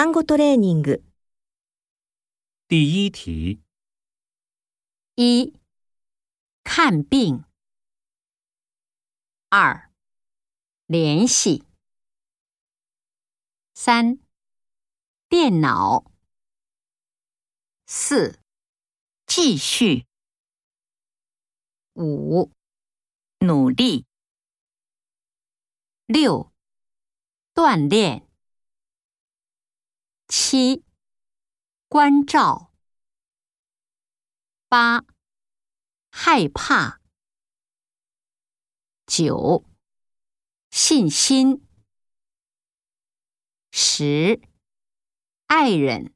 単語トレーニング。第一题，一、看病；二、联系；三、电脑；四、继续；五、努力；六、锻炼； 七，关照。八，害怕。九，信心。十，爱人。